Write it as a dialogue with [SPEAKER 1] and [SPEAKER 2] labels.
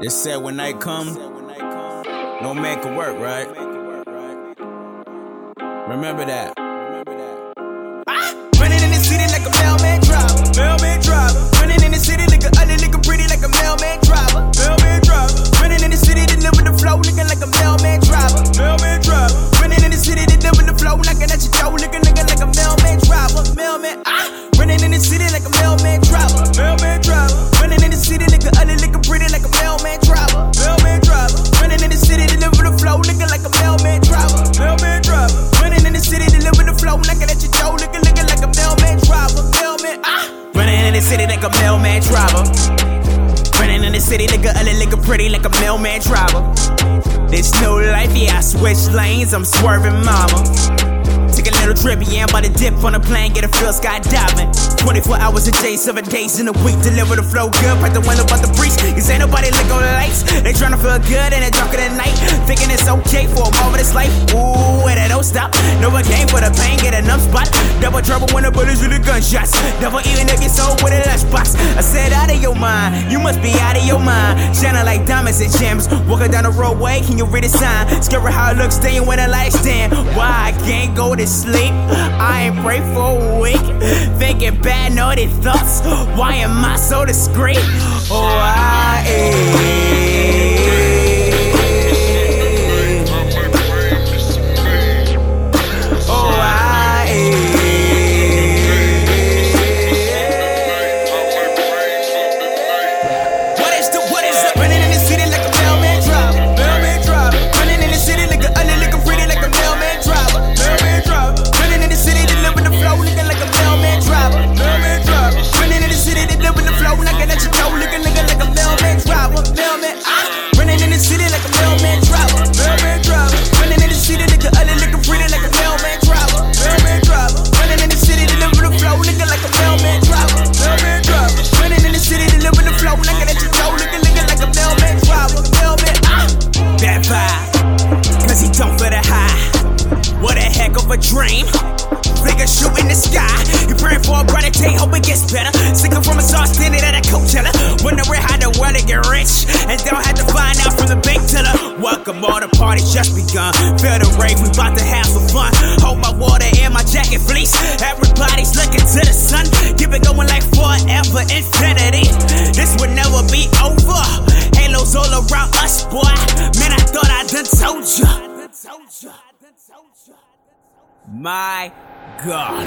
[SPEAKER 1] They said when night come, no man can work, right? Remember that.
[SPEAKER 2] City like a mailman driver. Running in the city, nigga, ugly, looking pretty like a mailman driver. This new life, yeah, I switch lanes, I'm swerving, mama. Take a little trip, yeah, I'm about to dip on a plane, get a feel skydiving. 24 hours a day, 7 days in a week, deliver the flow good, break the window about the. Cause feel good in the dark of the night, thinking it's okay for a moment of life. Ooh, and it don't stop. No one came for the pain, get a numb spot. Double trouble when the bullets the gunshots. Double even if you sold with a lunchbox. I said, out of your mind, you must be out of your mind. Shining like diamonds and gems. Walking down the roadway, can you read a sign? Scary how it looks, staying when the lights stand. Why I can't go to sleep? I ain't pray for a week. Thinking bad, naughty thoughts. Why am I so discreet? Oh, I am. Of a dream. Figure shoot in the sky. You praying for a brighter day, hope it gets better. Sicker from a sauce standing at a Coachella. Wondering how the world get rich. And don't have to find out from the bank teller. Welcome, all the party's just begun. Feel the rave, we bout to have some fun. Hold my water in my jacket fleece. Everybody's looking to the sun. Keep it going like forever, infinity. This will never be over. Halos all around us, boy. Man, I thought I done told ya. My God.